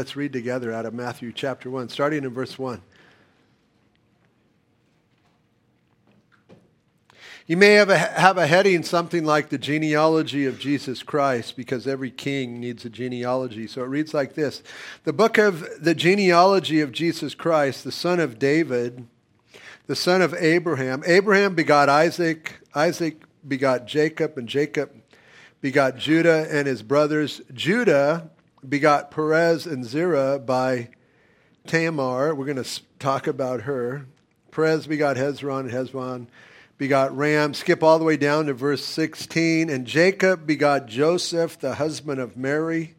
Let's read together out of Matthew chapter 1, starting in verse 1. You may have a, have a heading something like the genealogy of Jesus Christ, because every king needs a genealogy. So it reads like this The book of the genealogy of Jesus Christ, the son of David, the son of Abraham. Abraham begot Isaac, Isaac begot Jacob, and Jacob begot Judah and his brothers. Judah begot Perez and Zerah by Tamar. We're going to talk about her. Perez begot Hezron, and Hezron begot Ram. Skip all the way down to verse 16. And Jacob begot Joseph, the husband of Mary,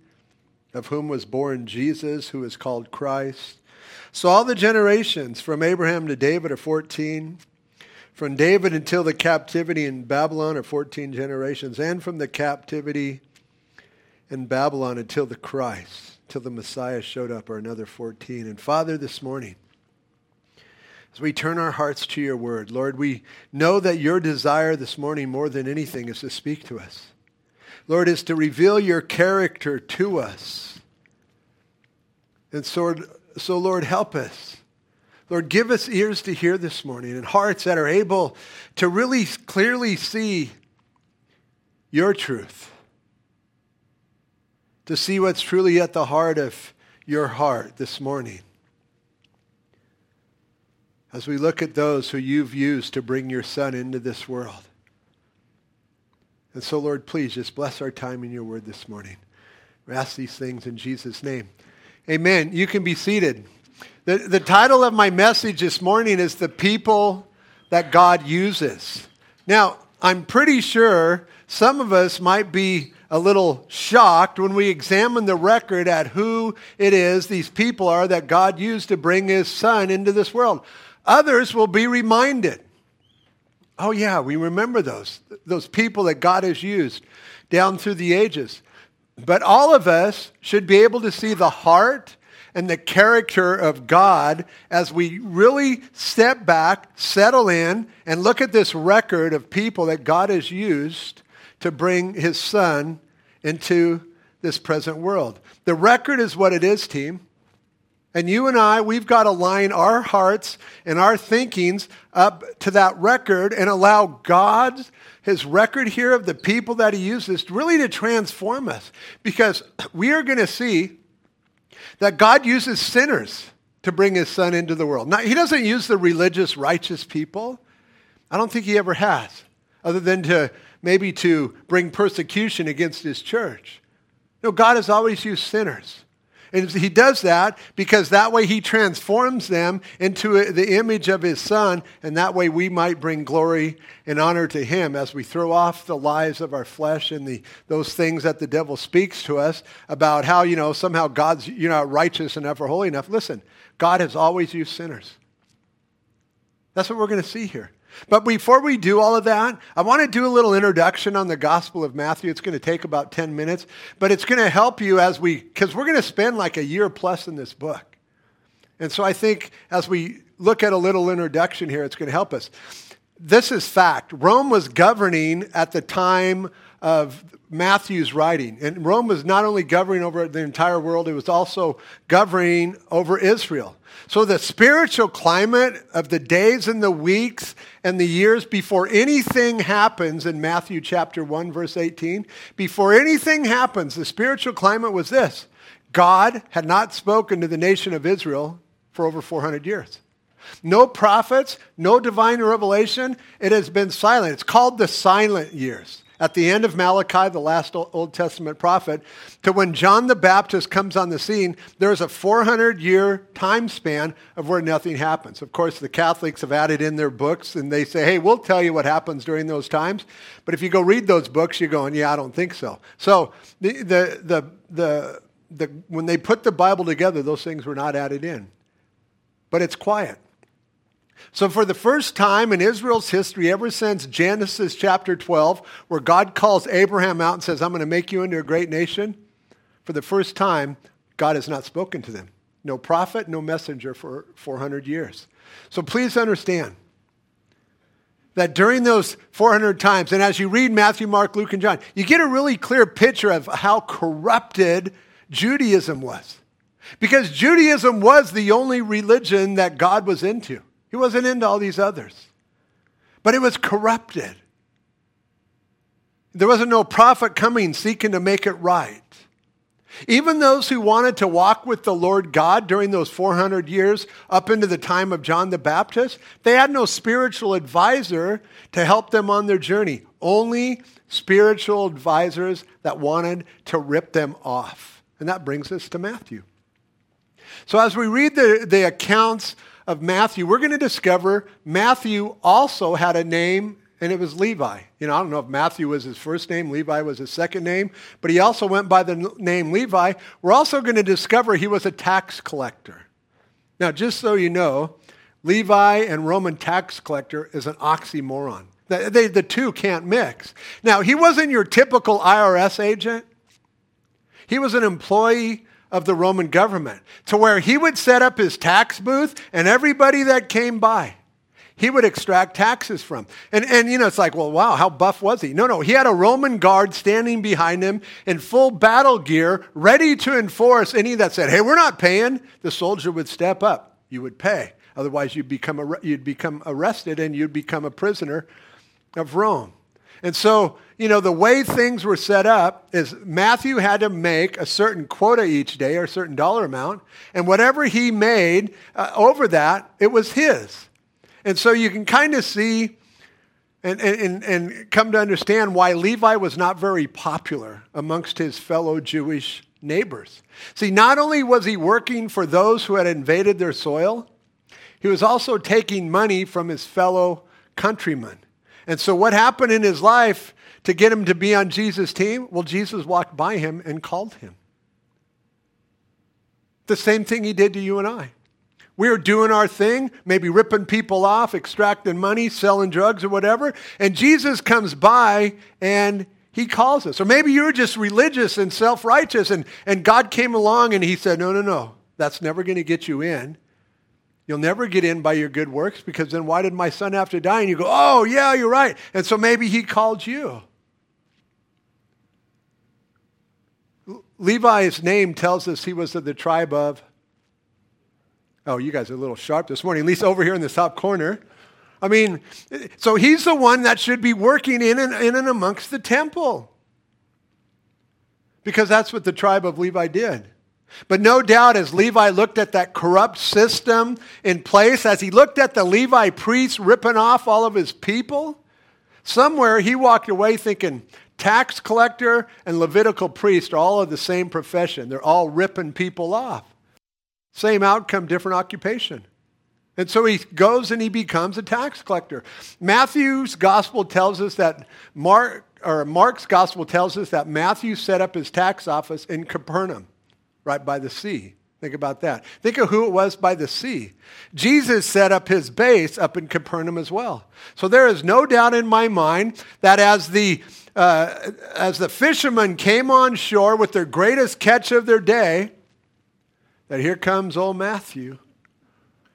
of whom was born Jesus, who is called Christ. So all the generations from Abraham to David are 14. From David until the captivity in Babylon are 14 generations. And from the captivity in Babylon until the Christ, till the Messiah showed up, or another 14. And Father, this morning, as we turn our hearts to your word, Lord, we know that your desire this morning more than anything is to speak to us. Lord, is to reveal your character to us. And so, so, Lord, help us. Lord, give us ears to hear this morning and hearts that are able to really clearly see your truth to see what's truly at the heart of your heart this morning. As we look at those who you've used to bring your son into this world. And so, Lord, please just bless our time in your word this morning. We ask these things in Jesus' name. Amen. You can be seated. The, the title of my message this morning is The People That God Uses. Now, I'm pretty sure some of us might be a little shocked when we examine the record at who it is these people are that God used to bring his son into this world. Others will be reminded. Oh, yeah, we remember those, those people that God has used down through the ages. But all of us should be able to see the heart and the character of God as we really step back, settle in, and look at this record of people that God has used to bring his son into this present world. The record is what it is, team. And you and I, we've got to line our hearts and our thinkings up to that record and allow God, his record here of the people that he uses, really to transform us. Because we are going to see that God uses sinners to bring his son into the world. Now, he doesn't use the religious, righteous people. I don't think he ever has, other than to maybe to bring persecution against his church. No, God has always used sinners. And he does that because that way he transforms them into the image of his son, and that way we might bring glory and honor to him as we throw off the lies of our flesh and the, those things that the devil speaks to us about how, you know, somehow God's you're not righteous enough or holy enough. Listen, God has always used sinners. That's what we're going to see here. But before we do all of that, I want to do a little introduction on the Gospel of Matthew. It's going to take about 10 minutes, but it's going to help you as we, because we're going to spend like a year plus in this book. And so I think as we look at a little introduction here, it's going to help us. This is fact. Rome was governing at the time of Matthew's writing. And Rome was not only governing over the entire world, it was also governing over Israel. So the spiritual climate of the days and the weeks and the years before anything happens in Matthew chapter 1 verse 18, before anything happens, the spiritual climate was this. God had not spoken to the nation of Israel for over 400 years. No prophets, no divine revelation. It has been silent. It's called the silent years at the end of Malachi, the last Old Testament prophet, to when John the Baptist comes on the scene, there's a 400 year time span of where nothing happens. Of course, the Catholics have added in their books and they say, hey, we'll tell you what happens during those times. But if you go read those books, you're going, yeah, I don't think so. So the, the, the, the, the, when they put the Bible together, those things were not added in. But it's quiet. So, for the first time in Israel's history, ever since Genesis chapter 12, where God calls Abraham out and says, I'm going to make you into a great nation, for the first time, God has not spoken to them. No prophet, no messenger for 400 years. So, please understand that during those 400 times, and as you read Matthew, Mark, Luke, and John, you get a really clear picture of how corrupted Judaism was. Because Judaism was the only religion that God was into. He wasn't into all these others. But it was corrupted. There wasn't no prophet coming seeking to make it right. Even those who wanted to walk with the Lord God during those 400 years up into the time of John the Baptist, they had no spiritual advisor to help them on their journey. Only spiritual advisors that wanted to rip them off. And that brings us to Matthew. So as we read the, the accounts of Matthew, we're going to discover Matthew also had a name and it was Levi. You know, I don't know if Matthew was his first name, Levi was his second name, but he also went by the name Levi. We're also going to discover he was a tax collector. Now, just so you know, Levi and Roman tax collector is an oxymoron. The, they, the two can't mix. Now, he wasn't your typical IRS agent. He was an employee of the Roman government to where he would set up his tax booth and everybody that came by he would extract taxes from. And, and, you know, it's like, well, wow, how buff was he? No, no, he had a Roman guard standing behind him in full battle gear, ready to enforce any that said, hey, we're not paying. The soldier would step up. You would pay. Otherwise, you'd become, you'd become arrested and you'd become a prisoner of Rome. And so, you know, the way things were set up is Matthew had to make a certain quota each day or a certain dollar amount, and whatever he made uh, over that, it was his. And so you can kind of see and, and, and come to understand why Levi was not very popular amongst his fellow Jewish neighbors. See, not only was he working for those who had invaded their soil, he was also taking money from his fellow countrymen. And so, what happened in his life to get him to be on Jesus' team? Well, Jesus walked by him and called him. The same thing he did to you and I. We were doing our thing, maybe ripping people off, extracting money, selling drugs or whatever. And Jesus comes by and he calls us. Or maybe you're just religious and self righteous, and, and God came along and he said, No, no, no, that's never going to get you in. You'll never get in by your good works because then why did my son have to die? And you go, Oh, yeah, you're right. And so maybe he called you. Levi's name tells us he was of the tribe of Oh, you guys are a little sharp this morning, at least over here in the top corner. I mean, so he's the one that should be working in and, in and amongst the temple. Because that's what the tribe of Levi did. But no doubt, as Levi looked at that corrupt system in place, as he looked at the Levi priests ripping off all of his people, somewhere he walked away thinking, tax collector and Levitical priest are all of the same profession. They're all ripping people off. Same outcome, different occupation. And so he goes and he becomes a tax collector. Matthew's gospel tells us that Mark, or Mark's gospel tells us that Matthew set up his tax office in Capernaum, right by the sea. Think about that. Think of who it was by the sea. Jesus set up his base up in Capernaum as well. So there is no doubt in my mind that as the uh, as the fishermen came on shore with their greatest catch of their day, that here comes old Matthew.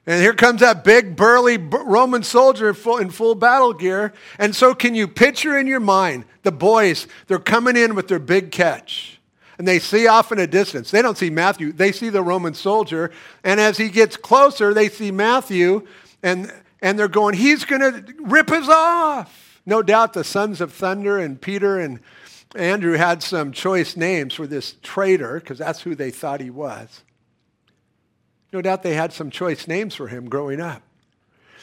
And here comes that big, burly Roman soldier in full, in full, battle gear. And so, can you picture in your mind the boys? They're coming in with their big catch. And they see off in a distance. They don't see Matthew, they see the Roman soldier. And as he gets closer, they see Matthew, and, and they're going, He's going to rip us off. No doubt the sons of thunder and Peter and Andrew had some choice names for this traitor, because that's who they thought he was. No doubt they had some choice names for him growing up.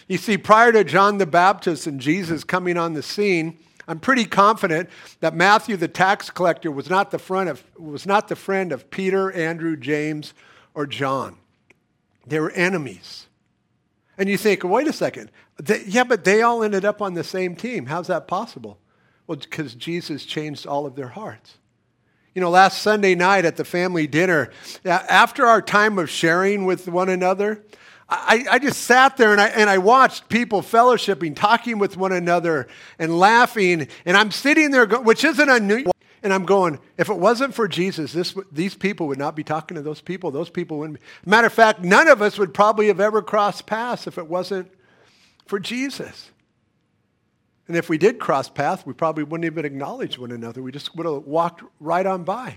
You see, prior to John the Baptist and Jesus coming on the scene, I'm pretty confident that Matthew the tax collector was not the, friend of, was not the friend of Peter, Andrew, James, or John. They were enemies. And you think, wait a second. They, yeah, but they all ended up on the same team. How's that possible? Well, because Jesus changed all of their hearts. You know, last Sunday night at the family dinner, after our time of sharing with one another, I, I, just sat there and I, and I watched people fellowshipping, talking with one another, and laughing. And I'm sitting there, which isn't unusual. And I'm going, if it wasn't for Jesus, this, these people would not be talking to those people. Those people wouldn't be. Matter of fact, none of us would probably have ever crossed paths if it wasn't for Jesus. And if we did cross paths, we probably wouldn't even acknowledge one another. We just would have walked right on by.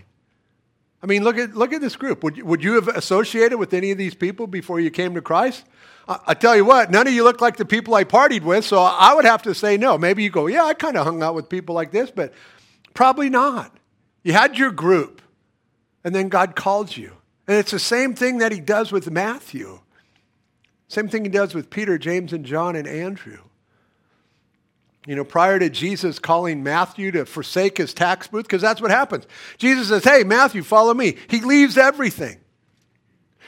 I mean, look at, look at this group. Would, would you have associated with any of these people before you came to Christ? I, I tell you what, none of you look like the people I partied with, so I would have to say no. Maybe you go, yeah, I kind of hung out with people like this, but probably not. You had your group, and then God called you. And it's the same thing that he does with Matthew. Same thing he does with Peter, James, and John, and Andrew. You know, prior to Jesus calling Matthew to forsake his tax booth, because that's what happens. Jesus says, Hey, Matthew, follow me. He leaves everything.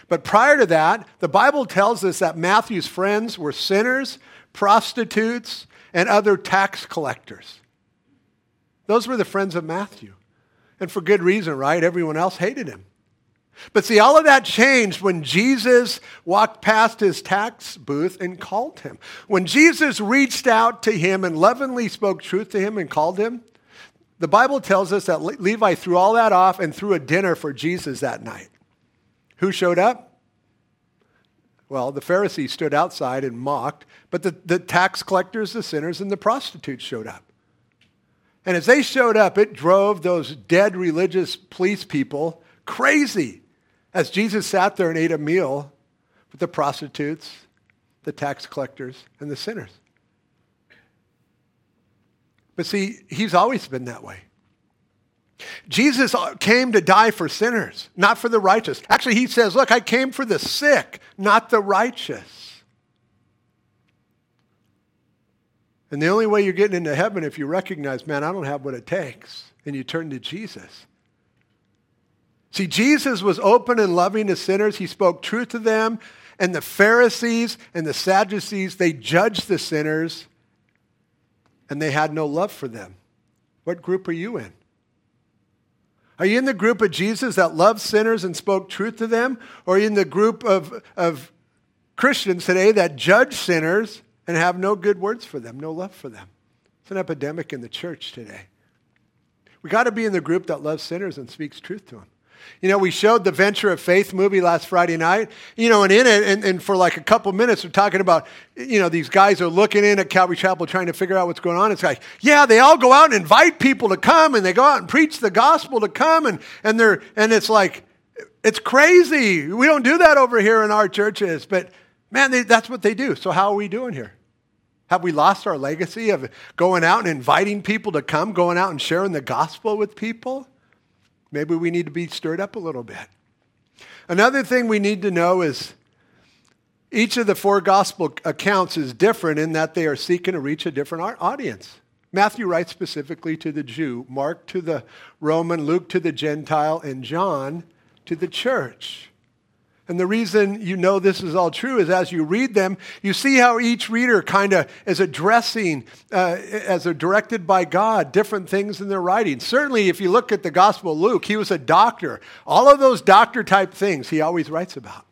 But prior to that, the Bible tells us that Matthew's friends were sinners, prostitutes, and other tax collectors. Those were the friends of Matthew. And for good reason, right? Everyone else hated him. But see, all of that changed when Jesus walked past his tax booth and called him. When Jesus reached out to him and lovingly spoke truth to him and called him, the Bible tells us that Levi threw all that off and threw a dinner for Jesus that night. Who showed up? Well, the Pharisees stood outside and mocked, but the, the tax collectors, the sinners, and the prostitutes showed up. And as they showed up, it drove those dead religious police people crazy as Jesus sat there and ate a meal with the prostitutes, the tax collectors, and the sinners. But see, he's always been that way. Jesus uh, came to die for sinners, not for the righteous. Actually, he says, Look, I came for the sick, not the righteous. And the only way you're getting into heaven if you recognize, man, I don't have what it takes, and you turn to Jesus. See, Jesus was open and loving to sinners. He spoke truth to them. And the Pharisees and the Sadducees, they judged the sinners and they had no love for them. What group are you in? Are you in the group of Jesus that loved sinners and spoke truth to them? Or are you in the group of, of Christians today that judge sinners and have no good words for them, no love for them? It's an epidemic in the church today. We got to be in the group that loves sinners and speaks truth to them. You know, we showed the Venture of Faith movie last Friday night, you know, and in it, and, and, for like a couple minutes, we're talking about, you know, these guys are looking in at Calvary Chapel trying to figure out what's going on. It's like, yeah, they all go out and invite people to come, and they go out and preach the gospel to come, and, and they're, and it's like, it's crazy. We don't do that over here in our churches, but man, they, that's what they do. So how are we doing here? Have we lost our legacy of going out and inviting people to come, going out and sharing the gospel with people? Maybe we need to be stirred up a little bit. Another thing we need to know is each of the four gospel accounts is different in that they are seeking to reach a different audience. Matthew writes specifically to the Jew, Mark to the Roman, Luke to the Gentile, and John to the church. And the reason you know this is all true is as you read them, you see how each reader kind of is addressing, uh, as they're directed by God, different things in their writing. Certainly, if you look at the Gospel of Luke, he was a doctor. All of those doctor type things he always writes about.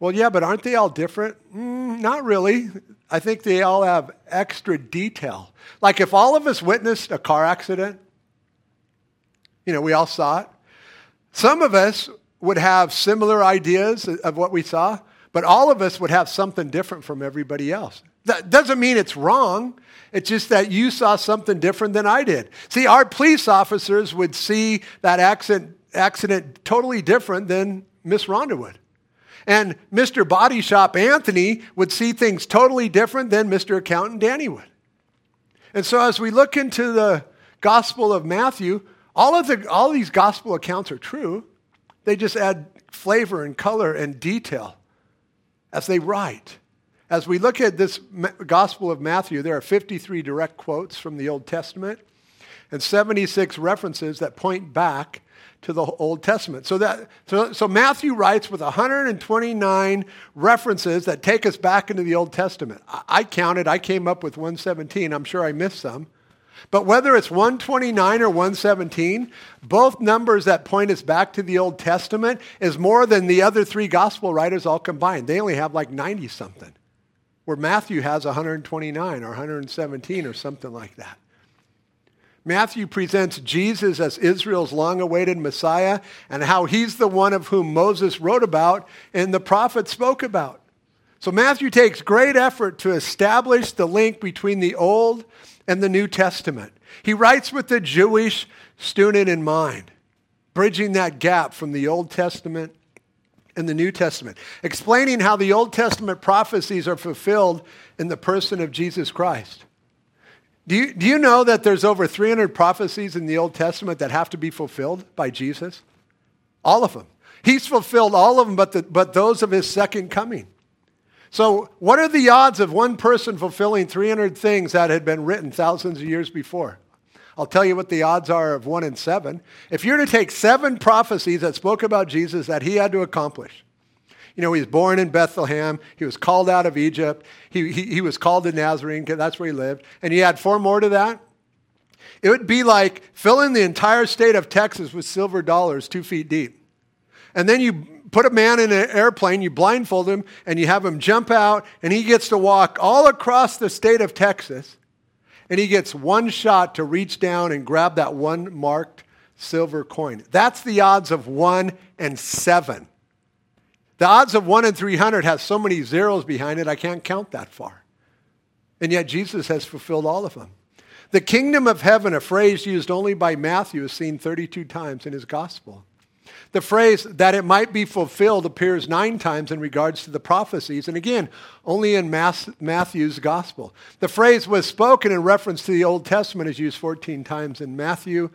Well, yeah, but aren't they all different? Mm, not really. I think they all have extra detail. Like if all of us witnessed a car accident, you know, we all saw it. Some of us would have similar ideas of what we saw, but all of us would have something different from everybody else. That doesn't mean it's wrong. It's just that you saw something different than I did. See, our police officers would see that accident, accident totally different than Miss Rhonda would. And Mr. Body Shop Anthony would see things totally different than Mr. Accountant Danny would. And so as we look into the Gospel of Matthew, all of the, all of these gospel accounts are true, they just add flavor and color and detail as they write. As we look at this Gospel of Matthew, there are 53 direct quotes from the Old Testament and 76 references that point back to the Old Testament. So, that, so, so Matthew writes with 129 references that take us back into the Old Testament. I, I counted, I came up with 117. I'm sure I missed some. But whether it's 129 or 117, both numbers that point us back to the Old Testament is more than the other three gospel writers all combined. They only have like 90 something, where Matthew has 129 or 117 or something like that. Matthew presents Jesus as Israel's long awaited Messiah and how he's the one of whom Moses wrote about and the prophets spoke about. So Matthew takes great effort to establish the link between the Old and the New Testament. He writes with the Jewish student in mind. bridging that gap from the Old Testament and the New Testament, explaining how the Old Testament prophecies are fulfilled in the person of Jesus Christ. Do you, do you know that there's over 300 prophecies in the Old Testament that have to be fulfilled by Jesus? All of them. He's fulfilled all of them but, the, but those of his second coming. So, what are the odds of one person fulfilling 300 things that had been written thousands of years before? I'll tell you what the odds are of one in seven. If you're to take seven prophecies that spoke about Jesus that he had to accomplish, you know, he was born in Bethlehem. He was called out of Egypt. He, he, he was called to Nazarene. That's where he lived. And you add four more to that. It would be like filling the entire state of Texas with silver dollars two feet deep. And then you put a man in an airplane, you blindfold him, and you have him jump out, and he gets to walk all across the state of Texas. And he gets one shot to reach down and grab that one marked silver coin. That's the odds of one and seven. The odds of 1 in 300 has so many zeros behind it, I can't count that far. And yet Jesus has fulfilled all of them. The kingdom of heaven, a phrase used only by Matthew, is seen 32 times in his gospel. The phrase that it might be fulfilled appears nine times in regards to the prophecies, and again, only in Matthew's gospel. The phrase was spoken in reference to the Old Testament is used 14 times in Matthew,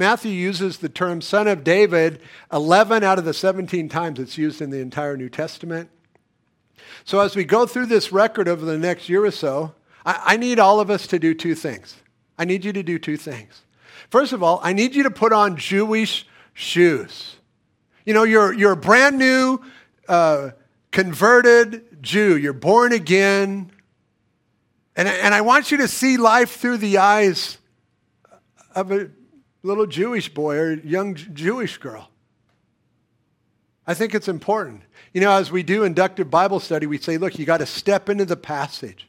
Matthew uses the term son of David 11 out of the 17 times it's used in the entire New Testament. So, as we go through this record over the next year or so, I, I, need all of us to do two things. I need you to do two things. First of all, I need you to put on Jewish shoes. You know, you're, you're a brand new, uh, converted Jew. You're born again. And, and I want you to see life through the eyes of a little Jewish boy or young Jewish girl. I think it's important. You know, as we do inductive Bible study, we say, look, you got to step into the passage.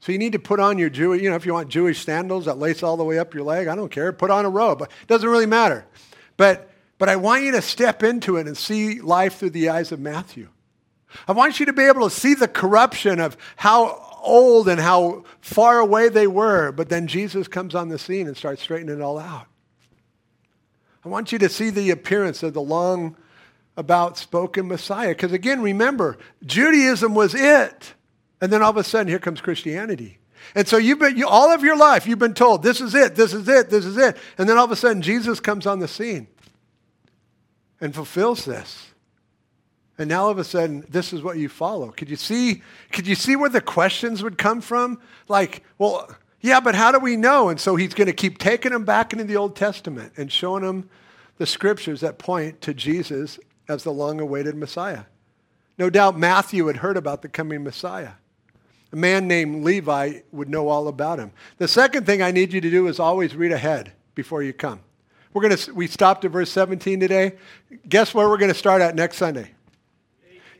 So you need to put on your Jewish, you know, if you want Jewish sandals that lace all the way up your leg, I don't care. Put on a robe. It doesn't really matter. But, but I want you to step into it and see life through the eyes of Matthew. I want you to be able to see the corruption of how old and how far away they were, but then Jesus comes on the scene and starts straightening it all out. I want you to see the appearance of the long about spoken Messiah. Because again, remember, Judaism was it. And then all of a sudden, here comes Christianity. And so you've been, you, all of your life, you've been told, this is it, this is it, this is it. And then all of a sudden, Jesus comes on the scene and fulfills this. And now all of a sudden, this is what you follow. Could you see, could you see where the questions would come from? Like, well, yeah, but how do we know? And so he's going to keep taking them back into the Old Testament and showing them the scriptures that point to Jesus as the long awaited Messiah. No doubt Matthew had heard about the coming Messiah. A man named Levi would know all about him. The second thing I need you to do is always read ahead before you come. We're going to, we stopped at verse 17 today. Guess where we're going to start at next Sunday?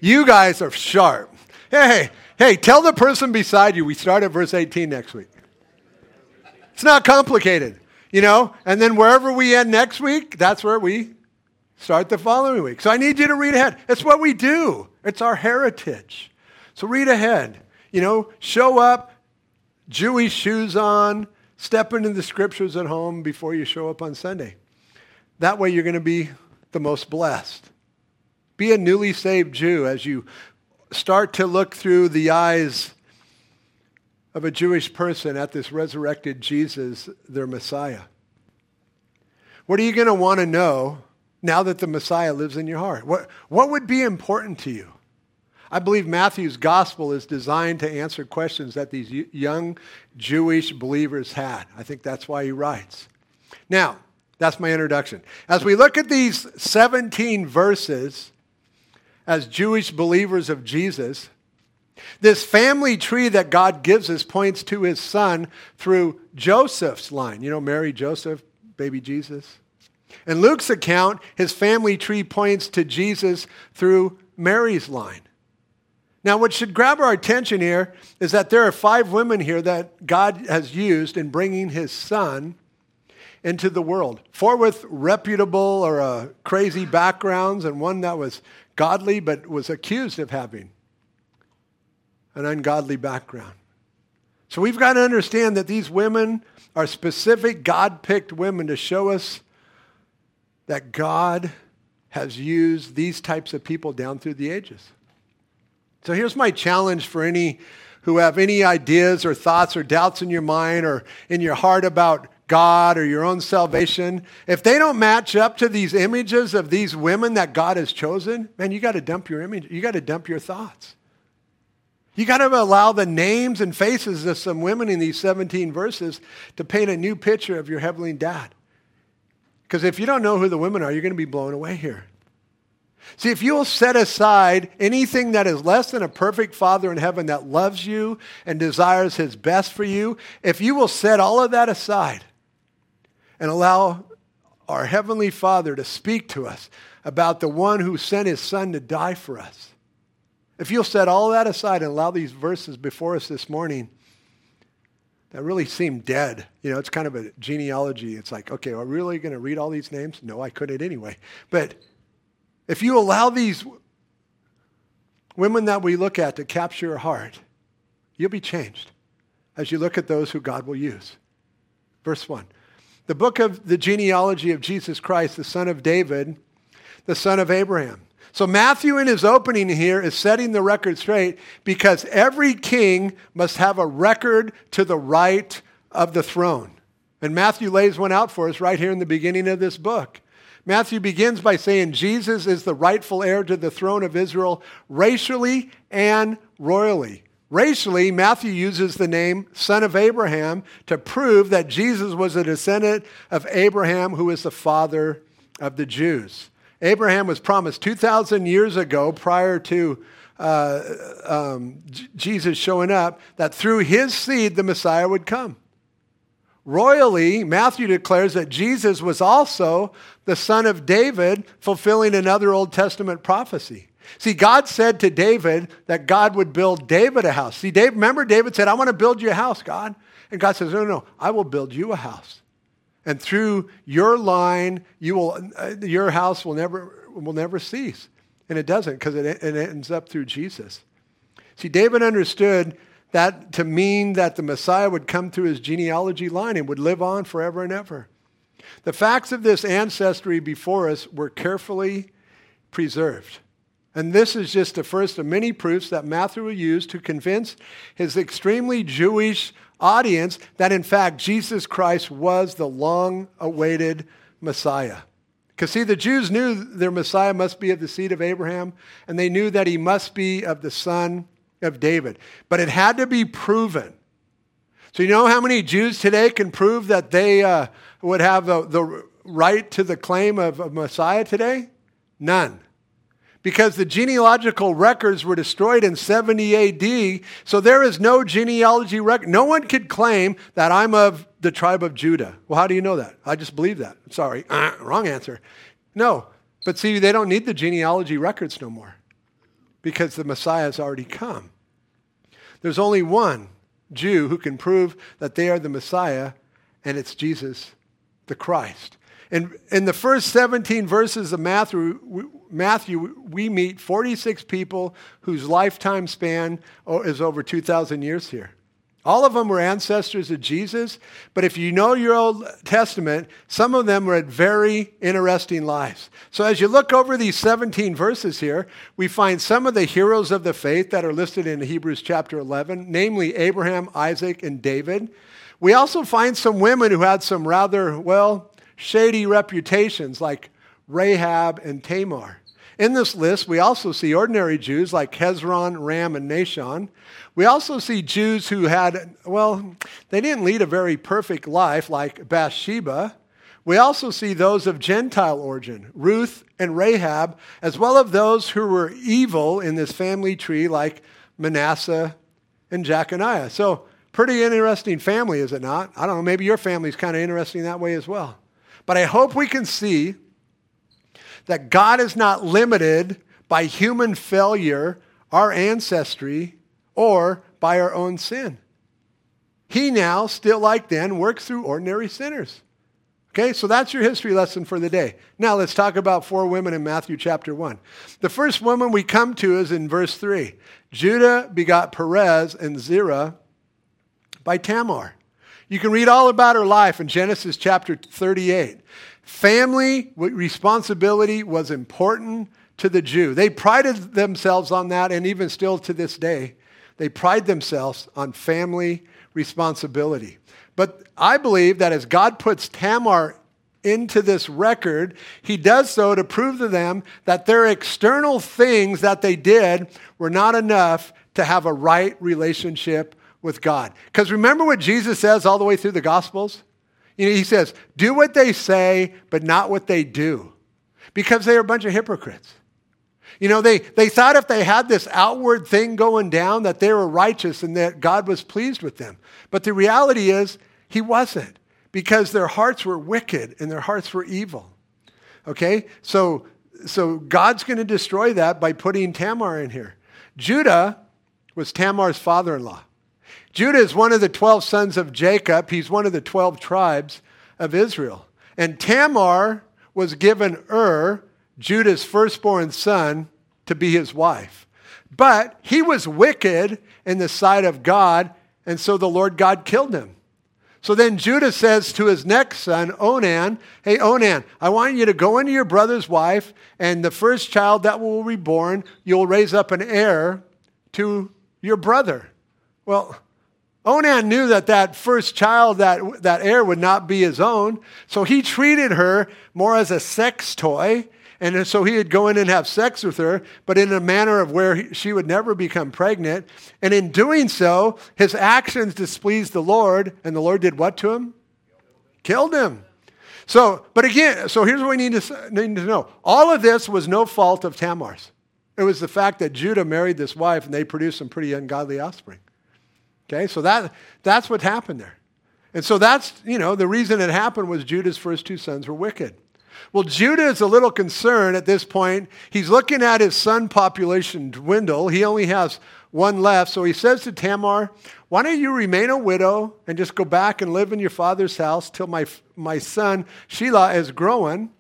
You guys are sharp. Hey, hey, tell the person beside you we start at verse 18 next week. It's not complicated, you know? And then wherever we end next week, that's where we start the following week. So I need you to read ahead. It's what we do, it's our heritage. So read ahead. You know, show up, Jewish shoes on, step into the scriptures at home before you show up on Sunday. That way you're going to be the most blessed. Be a newly saved Jew as you start to look through the eyes of a Jewish person at this resurrected Jesus, their Messiah? What are you going to want to know now that the Messiah lives in your heart? What, what would be important to you? I believe Matthew's gospel is designed to answer questions that these young Jewish believers had. I think that's why he writes. Now, that's my introduction. As we look at these 17 verses as Jewish believers of Jesus, this family tree that God gives us points to his son through Joseph's line. You know, Mary, Joseph, baby Jesus. In Luke's account, his family tree points to Jesus through Mary's line. Now, what should grab our attention here is that there are five women here that God has used in bringing his son into the world. Four with reputable or uh, crazy backgrounds, and one that was godly but was accused of having an ungodly background. So we've got to understand that these women are specific God picked women to show us that God has used these types of people down through the ages. So here's my challenge for any who have any ideas or thoughts or doubts in your mind or in your heart about God or your own salvation. If they don't match up to these images of these women that God has chosen, man, you got to dump your image. You got to dump your thoughts. You got to allow the names and faces of some women in these 17 verses to paint a new picture of your heavenly dad. Because if you don't know who the women are, you're going to be blown away here. See, if you'll set aside anything that is less than a perfect Father in heaven that loves you and desires his best for you, if you will set all of that aside and allow our Heavenly Father to speak to us about the one who sent his Son to die for us, if you'll set all that aside and allow these verses before us this morning that really seem dead, you know, it's kind of a genealogy. It's like, okay, are we really going to read all these names? No, I couldn't anyway. But if you allow these women that we look at to capture your heart, you'll be changed as you look at those who God will use. Verse 1. The book of the genealogy of Jesus Christ, the son of David, the son of Abraham. So Matthew in his opening here is setting the record straight because every king must have a record to the right of the throne. And Matthew lays one out for us right here in the beginning of this book. Matthew begins by saying Jesus is the rightful heir to the throne of Israel racially and royally. Racially, Matthew uses the name son of Abraham to prove that Jesus was a descendant of Abraham, who is the father of the Jews. Abraham was promised 2,000 years ago, prior to uh, um, Jesus showing up, that through his seed the Messiah would come. Royally, Matthew declares that Jesus was also the son of David, fulfilling another Old Testament prophecy. See, God said to David that God would build David a house. See, Dave, remember David said, I want to build you a house, God. And God says, No, no, I will build you a house and through your line, you will, uh, your house will never, will never cease. And it doesn't because it, it ends up through Jesus. See, David understood that to mean that the Messiah would come through his genealogy line and would live on forever and ever. The facts of this ancestry before us were carefully preserved. And this is just the first of many proofs that Matthew will use to convince his extremely Jewish audience that in fact Jesus Christ was the long awaited Messiah. Because, see, the Jews knew their Messiah must be of the seed of Abraham, and they knew that he must be of the son of David. But it had to be proven. So, you know how many Jews today can prove that they uh, would have the, the right to the claim of, of Messiah today? None because the genealogical records were destroyed in 70 AD. So there is no genealogy record. No one could claim that I'm of the tribe of Judah. Well, how do you know that? I just believe that. Sorry, uh, wrong answer. No, but see, they don't need the genealogy records no more because the Messiah has already come. There's only one Jew who can prove that they are the Messiah, and it's Jesus the Christ. In, in the first 17 verses of Matthew, Matthew, we meet 46 people whose lifetime span is over 2,000 years here. All of them were ancestors of Jesus, but if you know your Old Testament, some of them were at very interesting lives. So as you look over these 17 verses here, we find some of the heroes of the faith that are listed in Hebrews chapter 11, namely Abraham, Isaac, and David. We also find some women who had some rather, well, shady reputations like Rahab and Tamar. In this list, we also see ordinary Jews like Hezron, Ram, and Nahshon. We also see Jews who had, well, they didn't lead a very perfect life like Bathsheba. We also see those of Gentile origin, Ruth and Rahab, as well as those who were evil in this family tree like Manasseh and Jeconiah. So, pretty interesting family, is it not? I don't know, maybe your family's kind of interesting that way as well. But I hope we can see that God is not limited by human failure, our ancestry, or by our own sin. He now, still like then, works through ordinary sinners. Okay, so that's your history lesson for the day. Now let's talk about four women in Matthew chapter 1. The first woman we come to is in verse 3. Judah begot Perez and Zerah by Tamar. You can read all about her life in Genesis chapter 38. Family responsibility was important to the Jew. They prided themselves on that, and even still to this day, they pride themselves on family responsibility. But I believe that as God puts Tamar into this record, he does so to prove to them that their external things that they did were not enough to have a right relationship with God. Because remember what Jesus says all the way through the Gospels? You know, he says, do what they say, but not what they do. Because they're a bunch of hypocrites. You know, they, they thought if they had this outward thing going down that they were righteous and that God was pleased with them. But the reality is, he wasn't because their hearts were wicked and their hearts were evil. Okay? So, so God's going to destroy that by putting Tamar in here. Judah was Tamar's father in law. Judah is one of the 12 sons of Jacob. He's one of the 12 tribes of Israel. And Tamar was given Ur, Judah's firstborn son, to be his wife. But he was wicked in the sight of God, and so the Lord God killed him. So then Judah says to his next son, Onan, Hey, Onan, I want you to go into your brother's wife, and the first child that will be born, you'll raise up an heir to your brother. Well, Onan knew that that first child, that, that heir, would not be his own. So he treated her more as a sex toy and so he would go in and have sex with her, but in a manner of where she would never become pregnant. And in doing so, his actions displeased the Lord, and the Lord did what to him? Killed him. So, but again, so here's what we need to, need to know. All of this was no fault of Tamar's. It was the fact that Judah married this wife and they produced some pretty ungodly offspring. Okay, so that, that's what happened there. And so that's, you know, the reason it happened was Judah's first two sons were wicked. Well, Judah is a little concerned at this point. He's looking at his son population dwindle. He only has one left. So he says to Tamar, Why don't you remain a widow and just go back and live in your father's house till my, my son Shelah is growing?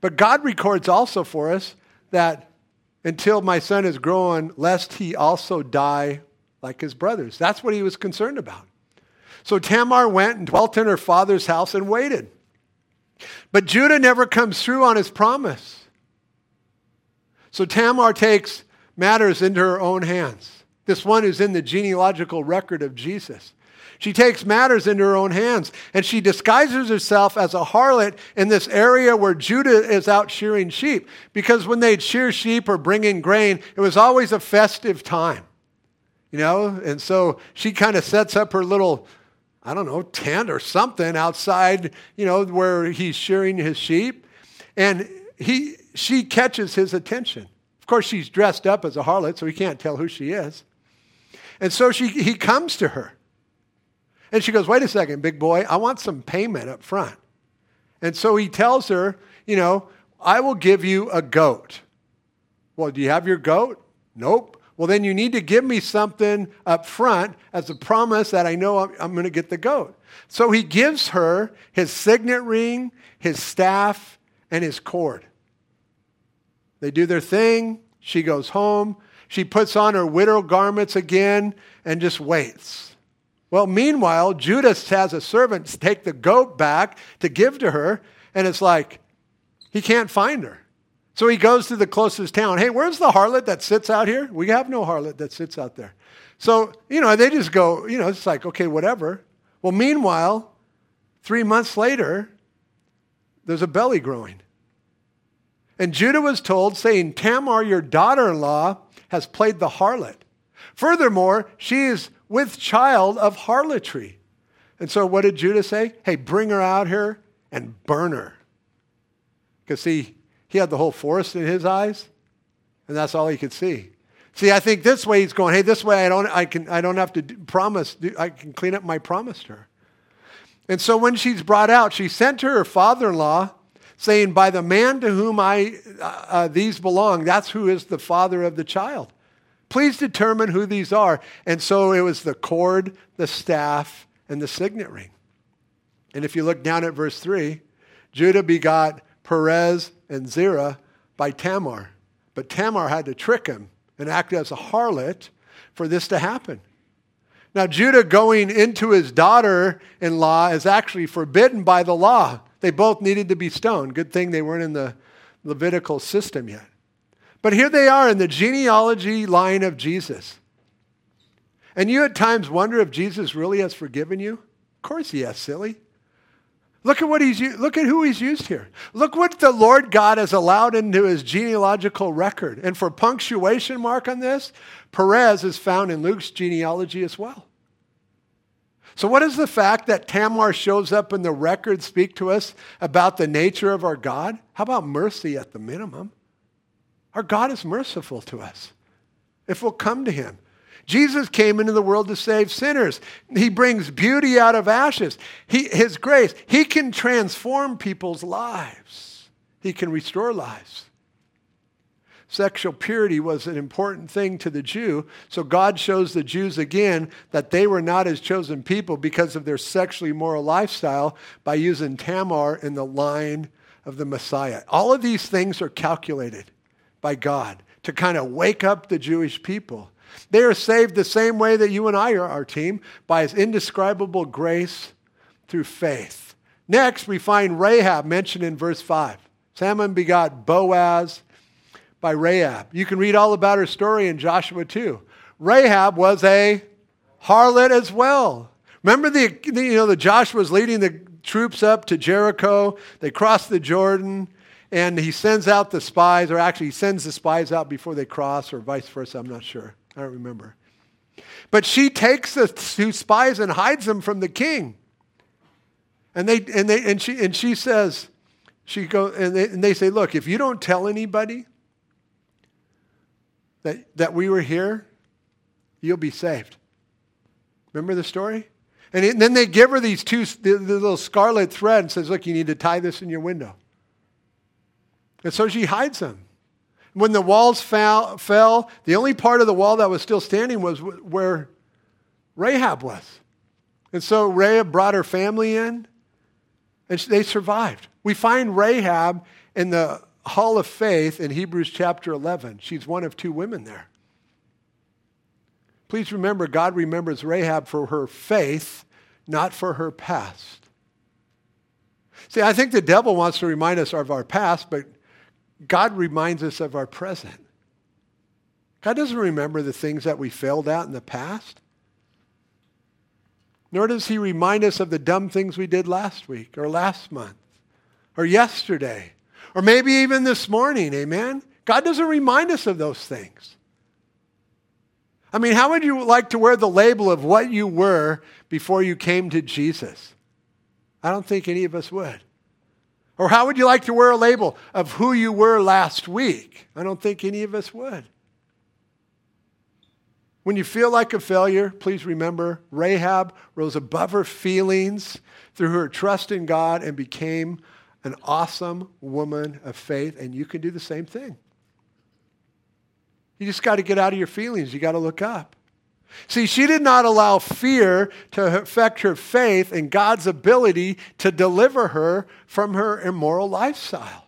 But God records also for us that until my son is growing, lest he also die like his brothers. That's what he was concerned about. So Tamar went and dwelt in her father's house and waited. But Judah never comes through on his promise. So Tamar takes matters into her own hands. This one who's in the genealogical record of Jesus. She takes matters into her own hands and she disguises herself as a harlot in this area where Judah is out shearing sheep. Because when they'd shear sheep or bring in grain, it was always a festive time. You know, and so she kind of sets up her little I don't know, tent or something outside, you know, where he's shearing his sheep. And he, she catches his attention. Of course, she's dressed up as a harlot, so he can't tell who she is. And so she, he comes to her. And she goes, Wait a second, big boy, I want some payment up front. And so he tells her, You know, I will give you a goat. Well, do you have your goat? Nope. Well, then you need to give me something up front as a promise that I know I'm, I'm going to get the goat. So he gives her his signet ring, his staff, and his cord. They do their thing. She goes home. She puts on her widow garments again and just waits. Well, meanwhile, Judas has a servant take the goat back to give to her, and it's like he can't find her. So he goes to the closest town. Hey, where's the harlot that sits out here? We have no harlot that sits out there. So, you know, they just go, you know, it's like, okay, whatever. Well, meanwhile, three months later, there's a belly growing. And Judah was told, saying, Tamar, your daughter in law, has played the harlot. Furthermore, she is with child of harlotry. And so what did Judah say? Hey, bring her out here and burn her. Because, see, he had the whole forest in his eyes, and that's all he could see. See, I think this way he's going, hey, this way I don't, I can, I don't have to promise, I can clean up my promise to her. And so when she's brought out, she sent to her father-in-law, saying, by the man to whom I, uh, uh, these belong, that's who is the father of the child. Please determine who these are. And so it was the cord, the staff, and the signet ring. And if you look down at verse 3, Judah begot Perez and Zerah by Tamar. But Tamar had to trick him and act as a harlot for this to happen. Now, Judah going into his daughter in law is actually forbidden by the law. They both needed to be stoned. Good thing they weren't in the Levitical system yet. But here they are in the genealogy line of Jesus. And you at times wonder if Jesus really has forgiven you? Of course he has, silly. Look at what he's look at who he's used here. Look what the Lord God has allowed into his genealogical record. And for punctuation mark on this, Perez is found in Luke's genealogy as well. So what does the fact that Tamar shows up in the record speak to us about the nature of our God? How about mercy at the minimum? Our God is merciful to us if we'll come to him. Jesus came into the world to save sinners. He brings beauty out of ashes. He, his grace, He can transform people's lives, He can restore lives. Sexual purity was an important thing to the Jew, so God shows the Jews again that they were not His chosen people because of their sexually moral lifestyle by using Tamar in the line of the Messiah. All of these things are calculated by God to kind of wake up the Jewish people they are saved the same way that you and I are, our team, by his indescribable grace through faith. Next, we find Rahab mentioned in verse 5. Salmon begot Boaz by Rahab. You can read all about her story in Joshua 2. Rahab was a harlot as well. Remember the, you know, the Joshua was leading the troops up to Jericho. They cross the Jordan and he sends out the spies, or actually he sends the spies out before they cross, or vice versa, I'm not sure. I don't remember. But she takes the two spies and hides them from the king. And they and they and she and she says, she go and they, and they say, look, if you don't tell anybody that that we were here, you'll be saved. Remember the story? And, it, and then they give her these two the, the little scarlet thread and says, look, you need to tie this in your window. And so she hides them. When the walls fell, fell, the only part of the wall that was still standing was where Rahab was. And so Rahab brought her family in, and they survived. We find Rahab in the Hall of Faith in Hebrews chapter 11. She's one of two women there. Please remember, God remembers Rahab for her faith, not for her past. See, I think the devil wants to remind us of our past, but God reminds us of our present. God doesn't remember the things that we failed at in the past. Nor does he remind us of the dumb things we did last week or last month or yesterday or maybe even this morning. Amen? God doesn't remind us of those things. I mean, how would you like to wear the label of what you were before you came to Jesus? I don't think any of us would. Or how would you like to wear a label of who you were last week? I don't think any of us would. When you feel like a failure, please remember Rahab rose above her feelings through her trust in God and became an awesome woman of faith, and you can do the same thing. You just got to get out of your feelings. You got to look up. See, she did not allow fear to affect her faith in God's ability to deliver her from her immoral lifestyle.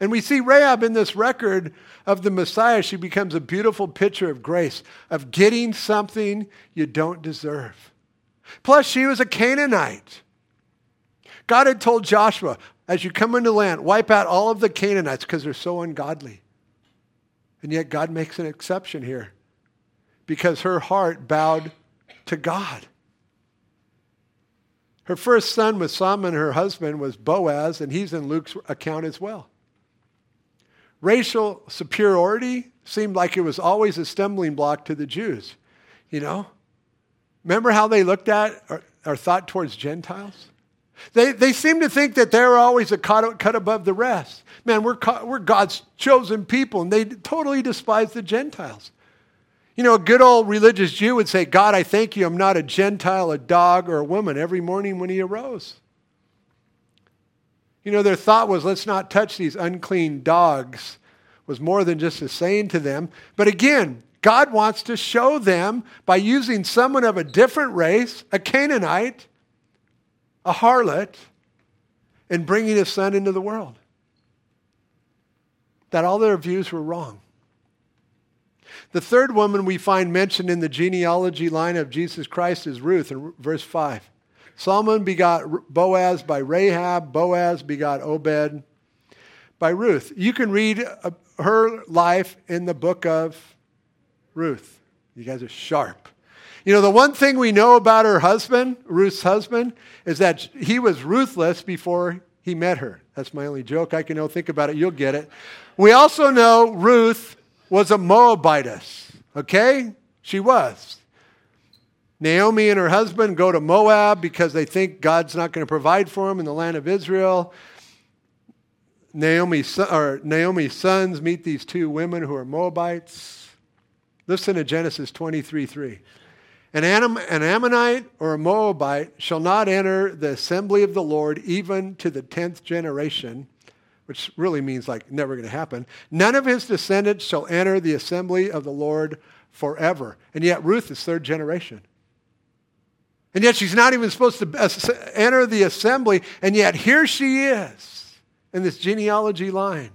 And we see Rahab in this record of the Messiah. She becomes a beautiful picture of grace, of getting something you don't deserve. Plus, she was a Canaanite. God had told Joshua, as you come into land, wipe out all of the Canaanites because they're so ungodly. And yet, God makes an exception here because her heart bowed to God. Her first son with Salmon, her husband, was Boaz, and he's in Luke's account as well. Racial superiority seemed like it was always a stumbling block to the Jews. You know? Remember how they looked at or, or thought towards Gentiles? They, they seem to think that they're always a cut, cut above the rest. Man, we're, we're God's chosen people, and they totally despise the Gentiles. You know, a good old religious Jew would say, God, I thank you, I'm not a Gentile, a dog, or a woman every morning when he arose. You know, their thought was, let's not touch these unclean dogs, was more than just a saying to them. But again, God wants to show them by using someone of a different race, a Canaanite, a harlot, and bringing his son into the world. That all their views were wrong. The third woman we find mentioned in the genealogy line of Jesus Christ is Ruth in verse 5. Solomon begot Boaz by Rahab. Boaz begot Obed by Ruth. You can read uh, her life in the book of Ruth. You guys are sharp. You know, the one thing we know about her husband, Ruth's husband, is that he was ruthless before he met her. That's my only joke. I can know. Think about it. You'll get it. We also know Ruth was a Moabitess. Okay? She was. Naomi and her husband go to Moab because they think God's not going to provide for them in the land of Israel. Naomi's, or Naomi's sons meet these two women who are Moabites. Listen to Genesis 23 3. An, Am- an Ammonite or a Moabite shall not enter the assembly of the Lord even to the tenth generation, which really means like never going to happen. None of his descendants shall enter the assembly of the Lord forever. And yet Ruth is third generation. And yet she's not even supposed to uh, enter the assembly, and yet here she is in this genealogy line.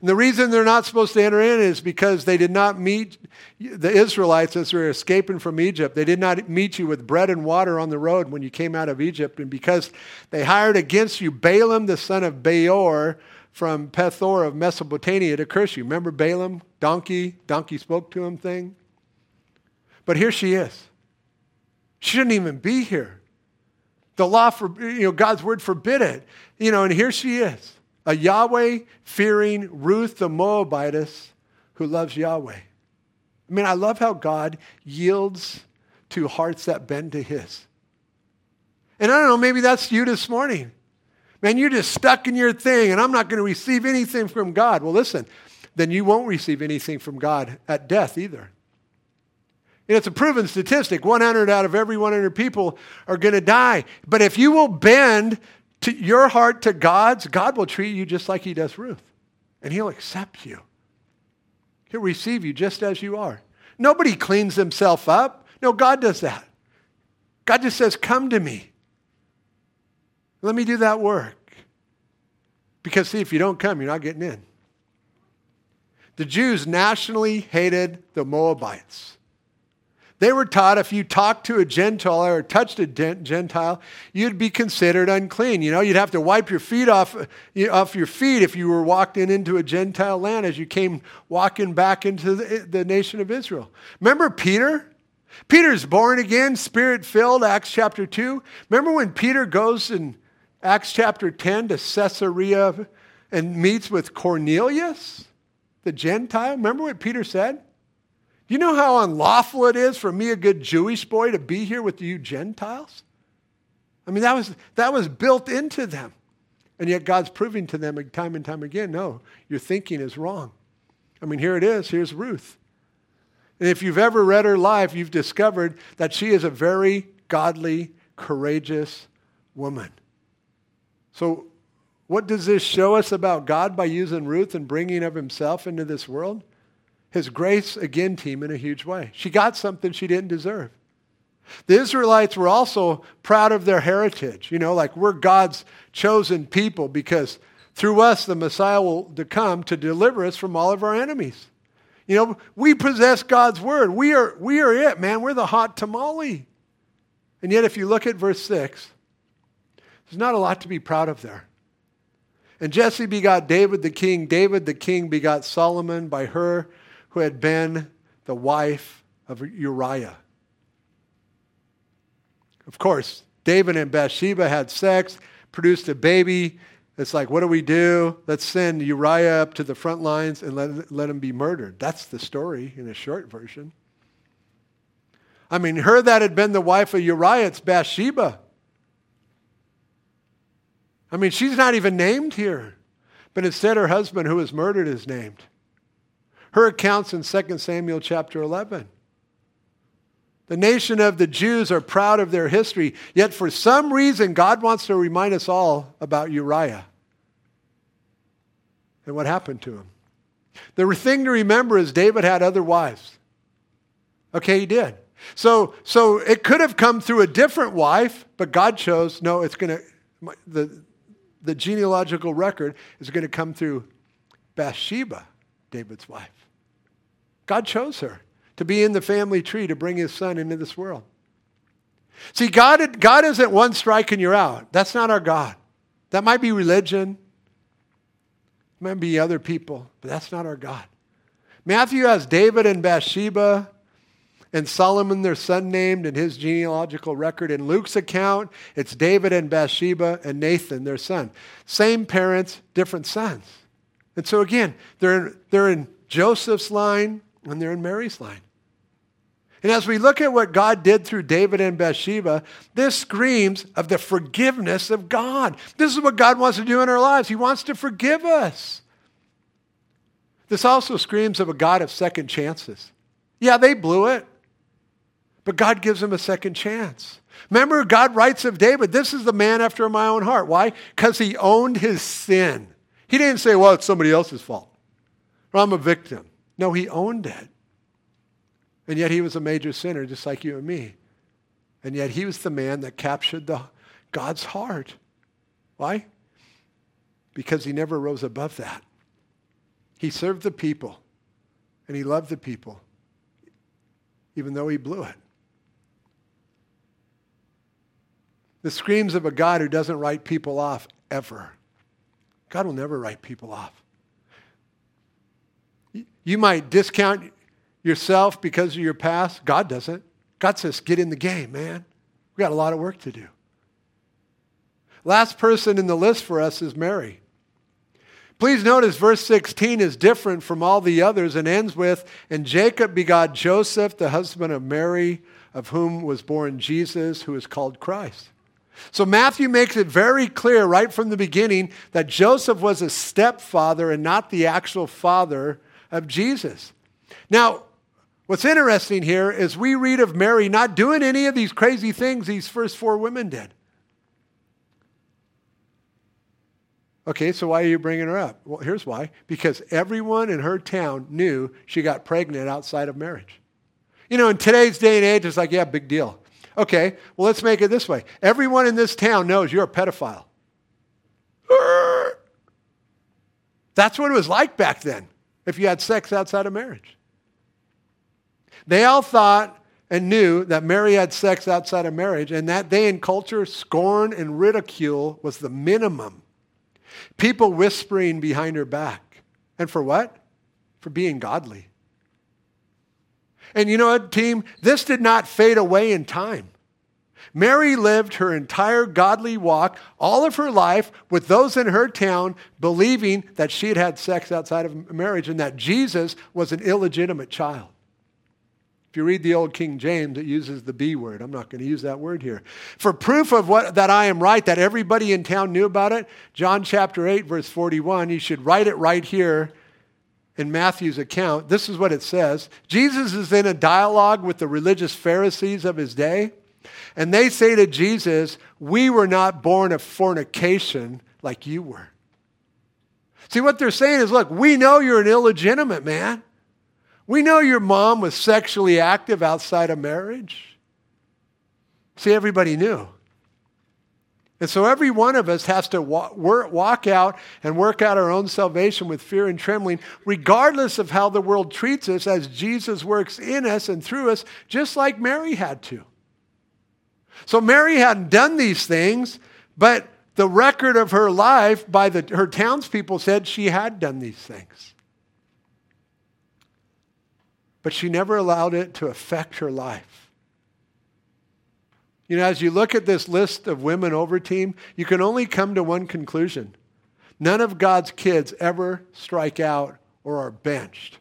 And the reason they're not supposed to enter in is because they did not meet the Israelites as they were escaping from Egypt. They did not meet you with bread and water on the road when you came out of Egypt. And because they hired against you Balaam, the son of Beor, from Pethor of Mesopotamia to curse you. Remember Balaam? Donkey, donkey spoke to him thing. But here she is. She shouldn't even be here. The law, for, you know, God's word forbid it. You know, and here she is a Yahweh fearing Ruth the Moabitess who loves Yahweh. I mean, I love how God yields to hearts that bend to his. And I don't know, maybe that's you this morning. Man, you're just stuck in your thing, and I'm not going to receive anything from God. Well, listen, then you won't receive anything from God at death either. And it's a proven statistic 100 out of every 100 people are going to die. But if you will bend to your heart to God's, God will treat you just like He does Ruth. And He'll accept you. He'll receive you just as you are. Nobody cleans himself up. No, God does that. God just says, Come to me. Let me do that work. Because, see, if you don't come, you're not getting in. The Jews nationally hated the Moabites. They were taught if you talked to a Gentile or touched a Gentile, you'd be considered unclean. You know, you'd have to wipe your feet off, off your feet if you were walking into a Gentile land as you came walking back into the, the nation of Israel. Remember Peter? Peter's born again, spirit filled, Acts chapter 2. Remember when Peter goes in Acts chapter 10 to Caesarea and meets with Cornelius, the Gentile? Remember what Peter said? You know how unlawful it is for me, a good Jewish boy, to be here with you Gentiles? I mean, that was, that was built into them. And yet God's proving to them time and time again no, your thinking is wrong. I mean, here it is. Here's Ruth. And if you've ever read her life, you've discovered that she is a very godly, courageous woman. So, what does this show us about God by using Ruth and bringing of himself into this world? his grace again team in a huge way. She got something she didn't deserve. The Israelites were also proud of their heritage. You know, like we're God's chosen people because through us the Messiah will come to deliver us from all of our enemies. You know, we possess God's word. We are, we are it, man. We're the hot tamale. And yet, if you look at verse 6, there's not a lot to be proud of there. And Jesse begot David the king. David the king begot Solomon by her who had been the wife of Uriah. Of course, David and Bathsheba had sex, produced a baby. It's like, what do we do? Let's send Uriah up to the front lines and let, let him be murdered. That's the story in a short version. I mean, her that had been the wife of Uriah, it's Bathsheba. I mean, she's not even named here. But instead, her husband, who was murdered, is named. Her account's in 2 Samuel chapter 11. The nation of the Jews are proud of their history, yet for some reason, God wants to remind us all about Uriah and what happened to him. The thing to remember is David had other wives. Okay, he did. So, so it could have come through a different wife, but God chose, no, it's going to, the, the genealogical record is going to come through Bathsheba, David's wife. God chose her to be in the family tree to bring his son into this world. See, God, God isn't one strike and you're out. That's not our God. That might be religion, it might be other people, but that's not our God. Matthew has David and Bathsheba and Solomon, their son, named in his genealogical record. In Luke's account, it's David and Bathsheba and Nathan, their son. Same parents, different sons. And so again, they're in, they're in Joseph's line and they're in Mary's line. And as we look at what God did through David and Bathsheba, this screams of the forgiveness of God. This is what God wants to do in our lives. He wants to forgive us. This also screams of a God of second chances. Yeah, they blew it, but God gives him a second chance. Remember, God writes of David, this is the man after my own heart. Why? Because he owned his sin. He didn't say, well, it's somebody else's fault, or I'm a victim. No, he owned it. And yet he was a major sinner, just like you and me. And yet he was the man that captured the, God's heart. Why? Because he never rose above that. He served the people and he loved the people, even though he blew it. The screams of a God who doesn't write people off ever. God will never write people off. You might discount yourself because of your past. God doesn't. God says, get in the game, man. We got a lot of work to do. Last person in the list for us is Mary. Please notice verse 16 is different from all the others and ends with, And Jacob begot Joseph, the husband of Mary, of whom was born Jesus, who is called Christ. So Matthew makes it very clear right from the beginning that Joseph was a stepfather and not the actual father of Jesus. Now, What's interesting here is we read of Mary not doing any of these crazy things these first four women did. Okay, so why are you bringing her up? Well, here's why. Because everyone in her town knew she got pregnant outside of marriage. You know, in today's day and age, it's like, yeah, big deal. Okay, well, let's make it this way. Everyone in this town knows you're a pedophile. That's what it was like back then if you had sex outside of marriage. They all thought and knew that Mary had sex outside of marriage, and that day in culture, scorn and ridicule was the minimum. People whispering behind her back. And for what? For being godly. And you know what, team? This did not fade away in time. Mary lived her entire godly walk, all of her life, with those in her town believing that she had had sex outside of marriage and that Jesus was an illegitimate child. If you read the old King James, it uses the B word. I'm not going to use that word here. For proof of what, that I am right, that everybody in town knew about it, John chapter 8, verse 41, you should write it right here in Matthew's account. This is what it says Jesus is in a dialogue with the religious Pharisees of his day, and they say to Jesus, We were not born of fornication like you were. See, what they're saying is, Look, we know you're an illegitimate man. We know your mom was sexually active outside of marriage. See, everybody knew. And so every one of us has to walk out and work out our own salvation with fear and trembling, regardless of how the world treats us, as Jesus works in us and through us, just like Mary had to. So Mary hadn't done these things, but the record of her life by the, her townspeople said she had done these things but she never allowed it to affect her life. You know, as you look at this list of women over team, you can only come to one conclusion. None of God's kids ever strike out or are benched.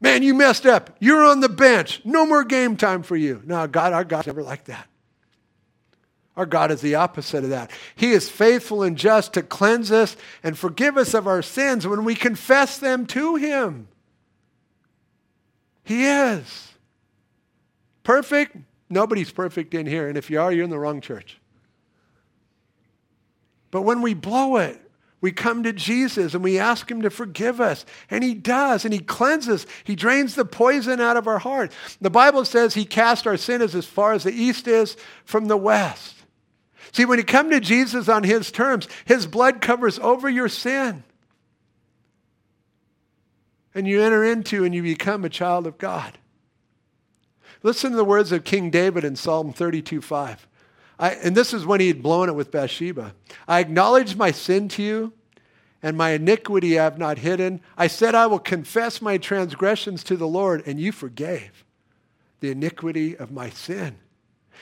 Man, you messed up. You're on the bench. No more game time for you. No, God, our God's never like that. Our God is the opposite of that. He is faithful and just to cleanse us and forgive us of our sins when we confess them to Him. He is. Perfect? Nobody's perfect in here. And if you are, you're in the wrong church. But when we blow it, we come to Jesus and we ask him to forgive us. And he does. And he cleanses. He drains the poison out of our heart. The Bible says he cast our sins as far as the east is from the west. See, when you come to Jesus on his terms, his blood covers over your sin and you enter into and you become a child of God. Listen to the words of King David in Psalm 32 5. I, and this is when he had blown it with Bathsheba. I acknowledge my sin to you, and my iniquity I have not hidden. I said, I will confess my transgressions to the Lord, and you forgave the iniquity of my sin.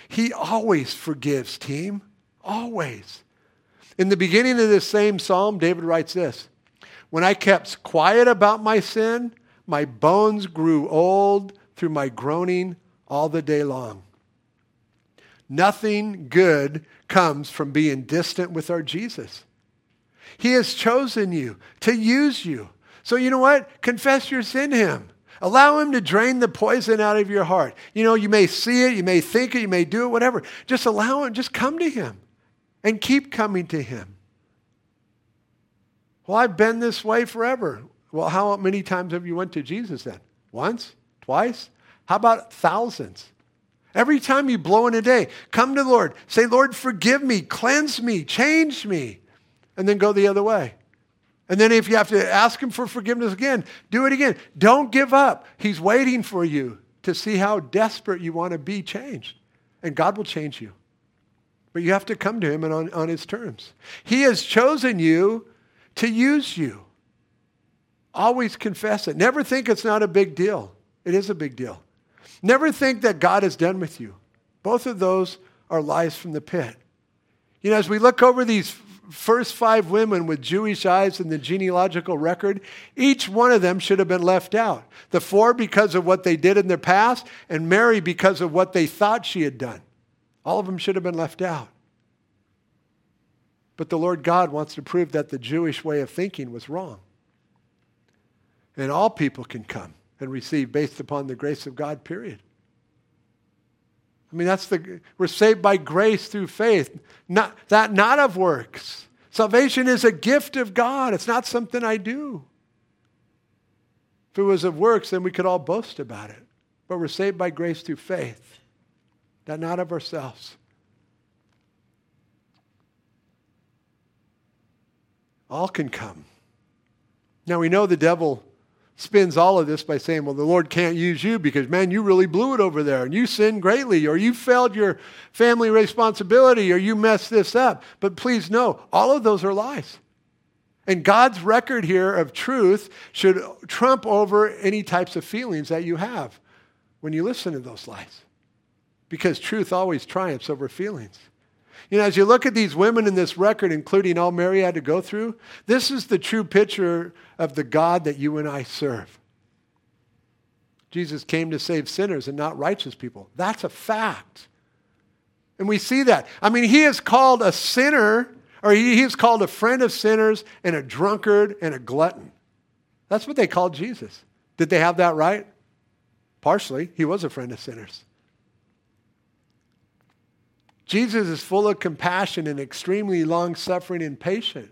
He always forgives, team. Always. In the beginning of this same psalm, David writes this When I kept quiet about my sin, my bones grew old through my groaning all the day long. Nothing good comes from being distant with our Jesus. He has chosen you to use you. So, you know what? Confess your sin to Him. Allow Him to drain the poison out of your heart. You know, you may see it, you may think it, you may do it, whatever. Just allow Him, just come to Him and keep coming to Him. Well, I've been this way forever. Well, how many times have you went to Jesus then? Once? Twice? How about thousands? Every time you blow in a day, come to the Lord. Say, Lord, forgive me, cleanse me, change me, and then go the other way. And then if you have to ask him for forgiveness again, do it again. Don't give up. He's waiting for you to see how desperate you want to be changed. And God will change you. But you have to come to him and on, on his terms. He has chosen you to use you. Always confess it. Never think it's not a big deal. It is a big deal. Never think that God is done with you. Both of those are lies from the pit. You know, as we look over these first five women with Jewish eyes in the genealogical record, each one of them should have been left out. The four because of what they did in their past, and Mary because of what they thought she had done. All of them should have been left out. But the Lord God wants to prove that the Jewish way of thinking was wrong. And all people can come and receive based upon the grace of God, period. I mean, that's the, we're saved by grace through faith, not, that not of works. Salvation is a gift of God. It's not something I do. If it was of works, then we could all boast about it. But we're saved by grace through faith, that not of ourselves. All can come. Now we know the devil spins all of this by saying, well, the Lord can't use you because, man, you really blew it over there and you sinned greatly or you failed your family responsibility or you messed this up. But please know, all of those are lies. And God's record here of truth should trump over any types of feelings that you have when you listen to those lies. Because truth always triumphs over feelings. You know, as you look at these women in this record, including all Mary had to go through, this is the true picture of the God that you and I serve. Jesus came to save sinners and not righteous people. That's a fact. And we see that. I mean, he is called a sinner, or he, is called a friend of sinners and a drunkard and a glutton. That's what they called Jesus. Did they have that right? Partially. He was a friend of sinners. Jesus is full of compassion and extremely long suffering and patient.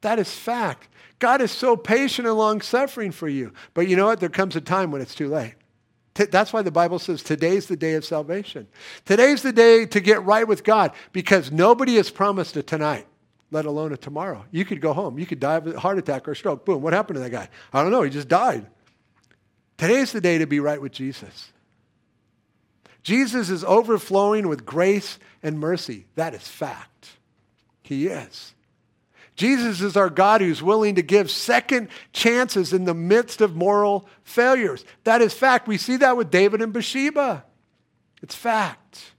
That is fact. God is so patient and long suffering for you. But you know what? There comes a time when it's too late. That's why the Bible says today's the day of salvation. Today's the day to get right with God because nobody has promised a tonight, let alone a tomorrow. You could go home. You could die of a heart attack or a stroke. Boom. What happened to that guy? I don't know. He just died. Today's the day to be right with Jesus. Jesus is overflowing with grace and mercy. That is fact. He is. Jesus is our God who's willing to give second chances in the midst of moral failures. That is fact. We see that with David and Bathsheba. It's fact.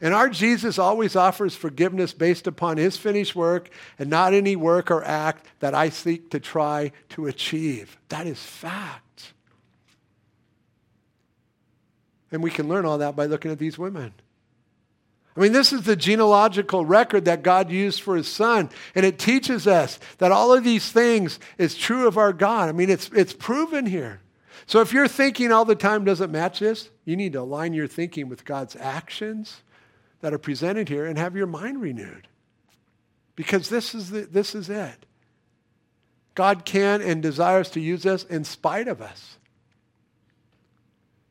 And our Jesus always offers forgiveness based upon his finished work and not any work or act that I seek to try to achieve. That is fact. And we can learn all that by looking at these women. I mean, this is the genealogical record that God used for his son. And it teaches us that all of these things is true of our God. I mean, it's, it's proven here. So if your thinking all the time doesn't match this, you need to align your thinking with God's actions that are presented here and have your mind renewed. Because this is, the, this is it. God can and desires to use us in spite of us.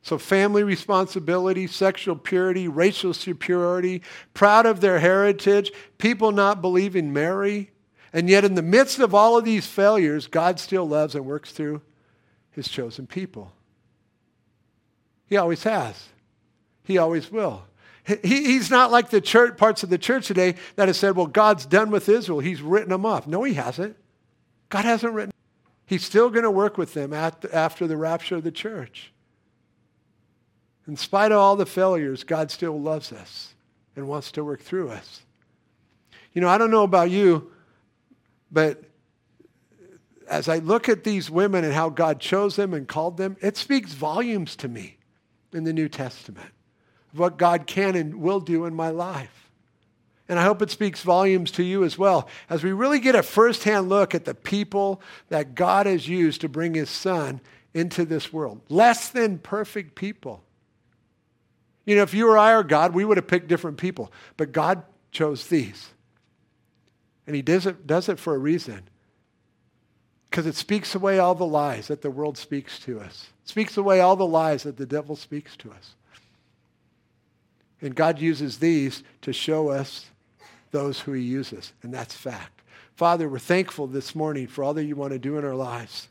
So, family responsibility, sexual purity, racial superiority, proud of their heritage, people not believing Mary. And yet, in the midst of all of these failures, God still loves and works through his chosen people. He always has. He always will. He, he's not like the church, parts of the church today that have said, well, God's done with Israel. He's written them off. No, he hasn't. God hasn't written. He's still going to work with them after the rapture of the church. In spite of all the failures, God still loves us and wants to work through us. You know, I don't know about you, but as I look at these women and how God chose them and called them, it speaks volumes to me in the New Testament of what God can and will do in my life. And I hope it speaks volumes to you as well as we really get a firsthand look at the people that God has used to bring his son into this world. Less than perfect people. You know, if you or I are God, we would have picked different people. But God chose these. And he does it, does it for a reason. Because it speaks away all the lies that the world speaks to us. It speaks away all the lies that the devil speaks to us. And God uses these to show us those who he uses. And that's fact. Father, we're thankful this morning for all that you want to do in our lives.